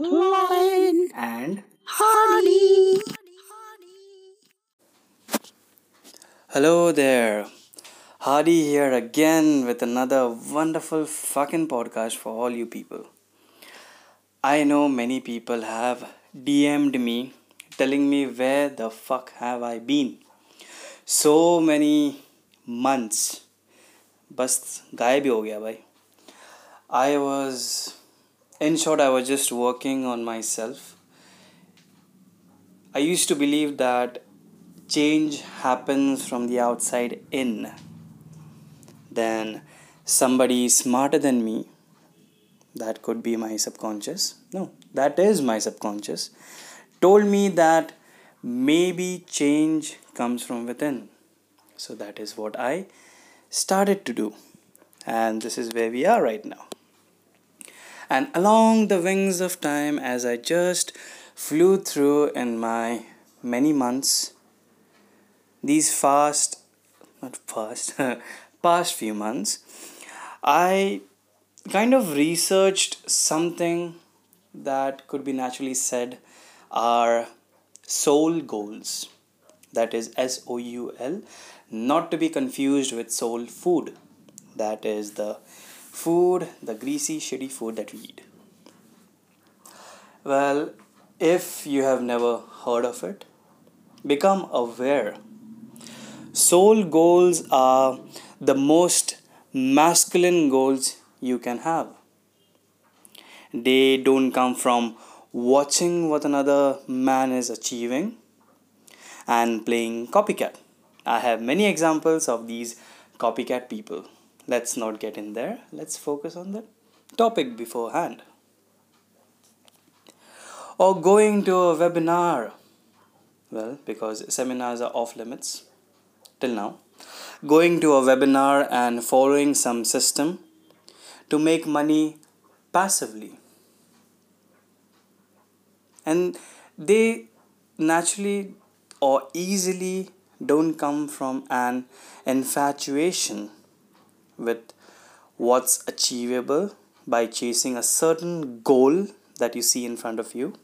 Lauren, and Hardy. hello there. Hardy here again with another wonderful fucking podcast for all you people. I know many people have DM'd me telling me where the fuck have I been. So many months. बस गायब ही हो गया भाई I was in short I was just working on myself. I used to believe that change happens from the outside in. Then somebody smarter than me, that could be my subconscious, no, that is my subconscious, told me that maybe change comes from within. So that is what I started to do. And this is where we are right now. And along the wings of time, as I just flew through in my many months, these fast, not fast, past few months, I kind of researched something that could be naturally said are soul goals. That is S O U L, not to be confused with soul food. That is the food, the greasy, shitty food that we eat. Well, if you have never heard of it, become aware. Soul goals are the most masculine goals you can have. They don't come from watching what another man is achieving and playing copycat. I have many examples of these copycat people. Let's not get in there. Let's focus on the topic beforehand. Or going to a webinar. Well, because seminars are off limits till now. Going to a webinar and following some system to make money passively. And they naturally or easily don't come from an infatuation with what's achievable by chasing a certain goal that you see in front of you.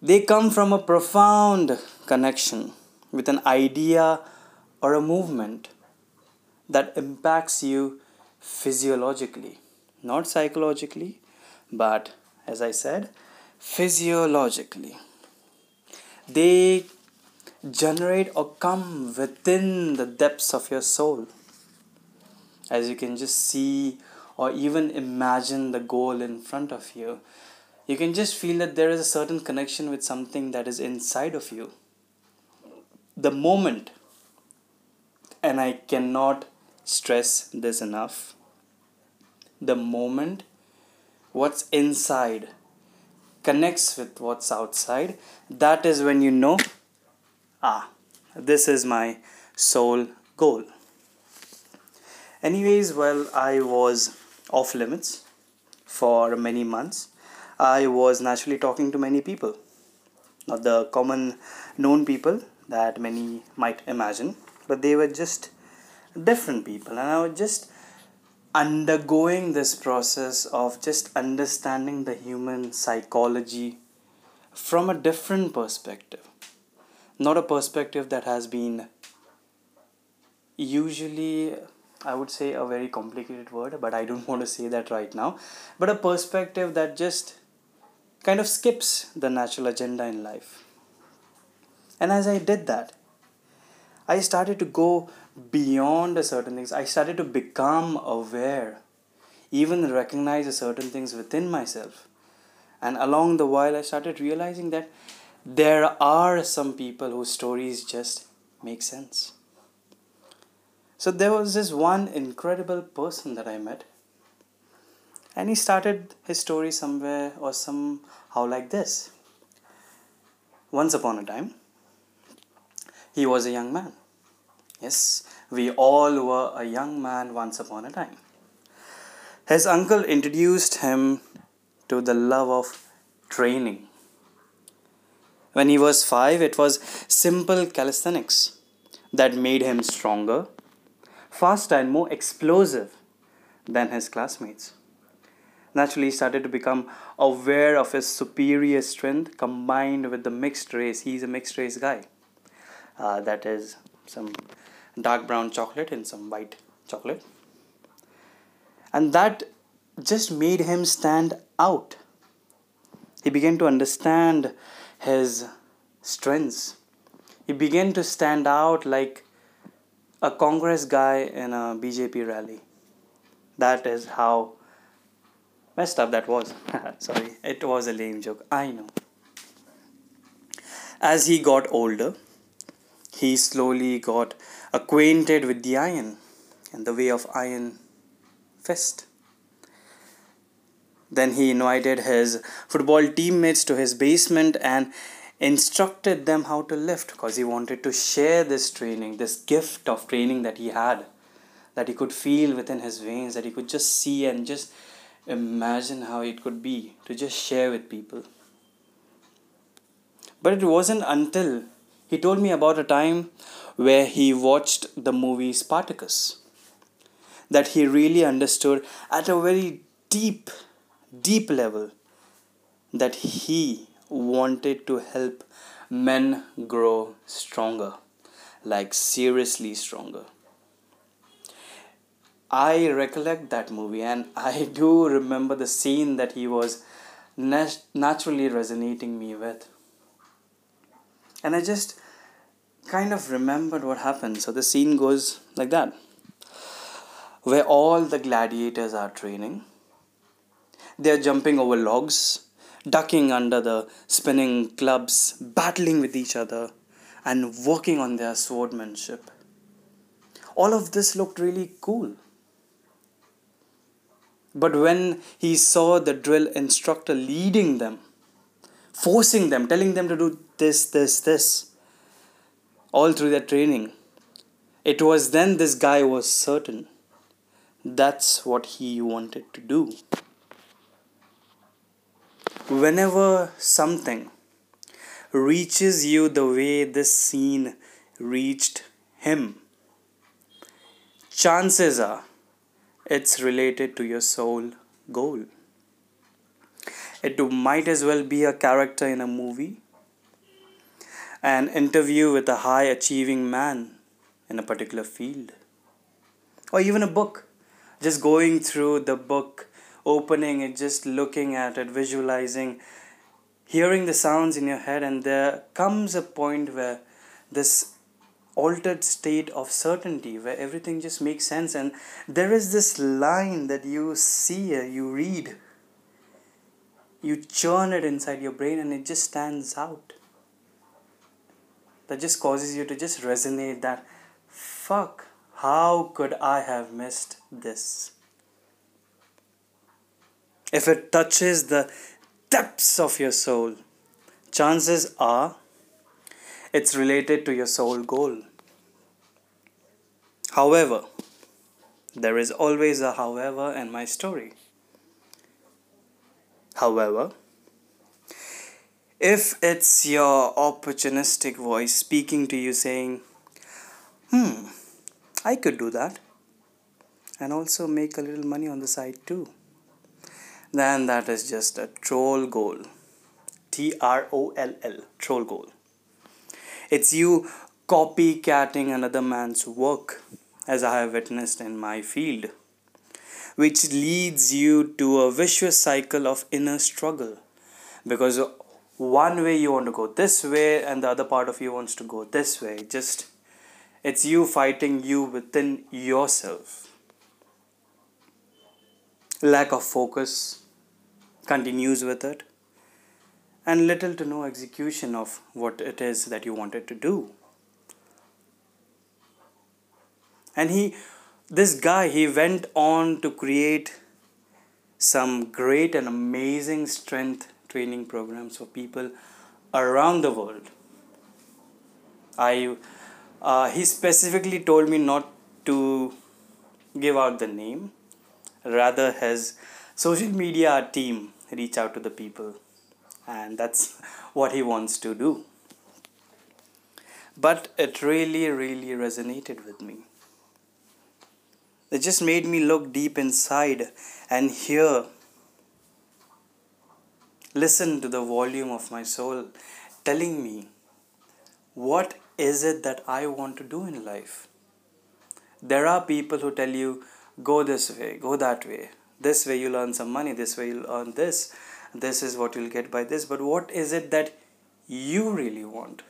They come from a profound connection with an idea or a movement that impacts you physiologically, not psychologically, but as I said, physiologically. They generate or come within the depths of your soul. As you can just see or even imagine the goal in front of you, you can just feel that there is a certain connection with something that is inside of you. The moment, and I cannot stress this enough, the moment what's inside connects with what's outside, that is when you know ah, this is my soul goal. Anyways, well, I was off limits for many months. I was naturally talking to many people, not the common known people that many might imagine, but they were just different people, and I was just undergoing this process of just understanding the human psychology from a different perspective not a perspective that has been usually i would say a very complicated word but i don't want to say that right now. But a perspective that just kind of skips the natural agenda in life. And as i did that i started to go beyond a certain things. I started to become aware even recognize certain things within myself. And along the while i started realizing that there are some people whose stories just make sense. So there was this one incredible person that I met, and he started his story somewhere or somehow like this. Once upon a time, he was a young man. Yes, we all were a young man once upon a time. His uncle introduced him to the love of training when he was five, it was simple calisthenics that made him stronger, faster, and more explosive than his classmates. naturally he started to become aware of his superior strength combined with the mixed race. He's a mixed race guy. Uh, that is some dark brown chocolate and some white chocolate. And that just made him stand out. He began to understand his strengths. He began to stand out like a Congress guy in a BJP rally. That is how messed up that was. Sorry, it was a lame joke. I know. As he got older, he slowly got acquainted with the iron and the way of iron fist. Then he invited his football teammates to his basement and instructed them how to lift because he wanted to share this training, this gift of training that he had, that he could feel within his veins, that he could just see and just imagine how it could be to just share with people. But it wasn't until he told me about a time where he watched the movie Spartacus that he really understood at a very deep, deep level that he wanted to help men grow stronger, like seriously stronger. I recollect that movie and I do remember the scene that he was nat- naturally resonating me with. And I just kind of remembered what happened. So the scene goes like that where all the gladiators are training. They are jumping over logs, ducking under the spinning clubs, battling with each other, and working on their swordmanship. All of this looked really cool. But when he saw the drill instructor leading them, forcing them, telling them to do this, this, this, all through their training, it was then this guy was certain that's what he wanted to do. Whenever something reaches you the way this scene reached him, chances are it's related to your soul goal. It might as well be a character in a movie, an interview with a high achieving man in a particular field, or even a book. Just going through the book, opening it, just looking at it, visualizing, hearing the sounds in your head, and there comes a point where this altered state of certainty where everything just makes sense and there is this line that you see uh, you read. You churn it inside your brain and it just stands out. That just causes you to just resonate that fuck how could i have missed this if it touches the depths of your soul chances are it's related to your soul goal However, there is always a however in my story. However, if it's your opportunistic voice speaking to you saying, hmm, I could do that and also make a little money on the side too, then that is just a troll goal. T R O L L, troll goal. It's you copycatting another man's work, as I have witnessed in my field, which leads you to a vicious cycle of inner struggle. Because one way you want to go this way, and the other part of you wants to go this way. Just it's you fighting you within yourself. Lack of focus continues with it, and little to no execution of what it is that you wanted to do. And he this guy he went on to create some great and amazing strength training programs for people around the world. I uh, he specifically told me not to give out the name rather his social media team reach out to the people. And that's what he wants to do. But it really really resonated with me. It just made me look deep inside and hear listen to the volume of my soul telling me what is it that I want to do in life. There are people who tell you, go this way, go that way. This way you'll earn some money, this way you'll earn this, this is what you'll get by this. But what is it that you really want?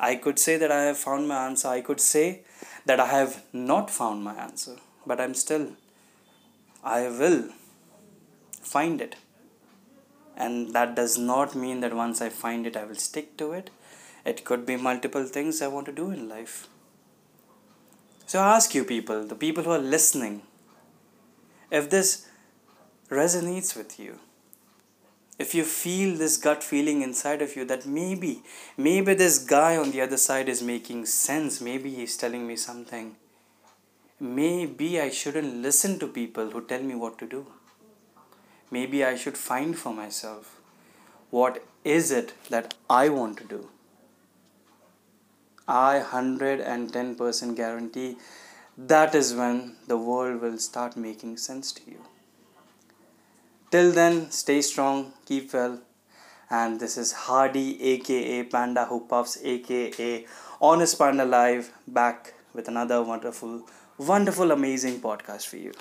I could say that I have found my answer. I could say that I have not found my answer. But I'm still, I will find it. And that does not mean that once I find it, I will stick to it. It could be multiple things I want to do in life. So I ask you people, the people who are listening, if this resonates with you, if you feel this gut feeling inside of you that maybe, maybe this guy on the other side is making sense, maybe he's telling me something, maybe I shouldn't listen to people who tell me what to do. Maybe I should find for myself what is it that I want to do. I 110% guarantee that is when the world will start making sense to you. Till then, stay strong, keep well. And this is Hardy, aka Panda Who Puffs, aka Honest Panda Live, back with another wonderful, wonderful, amazing podcast for you.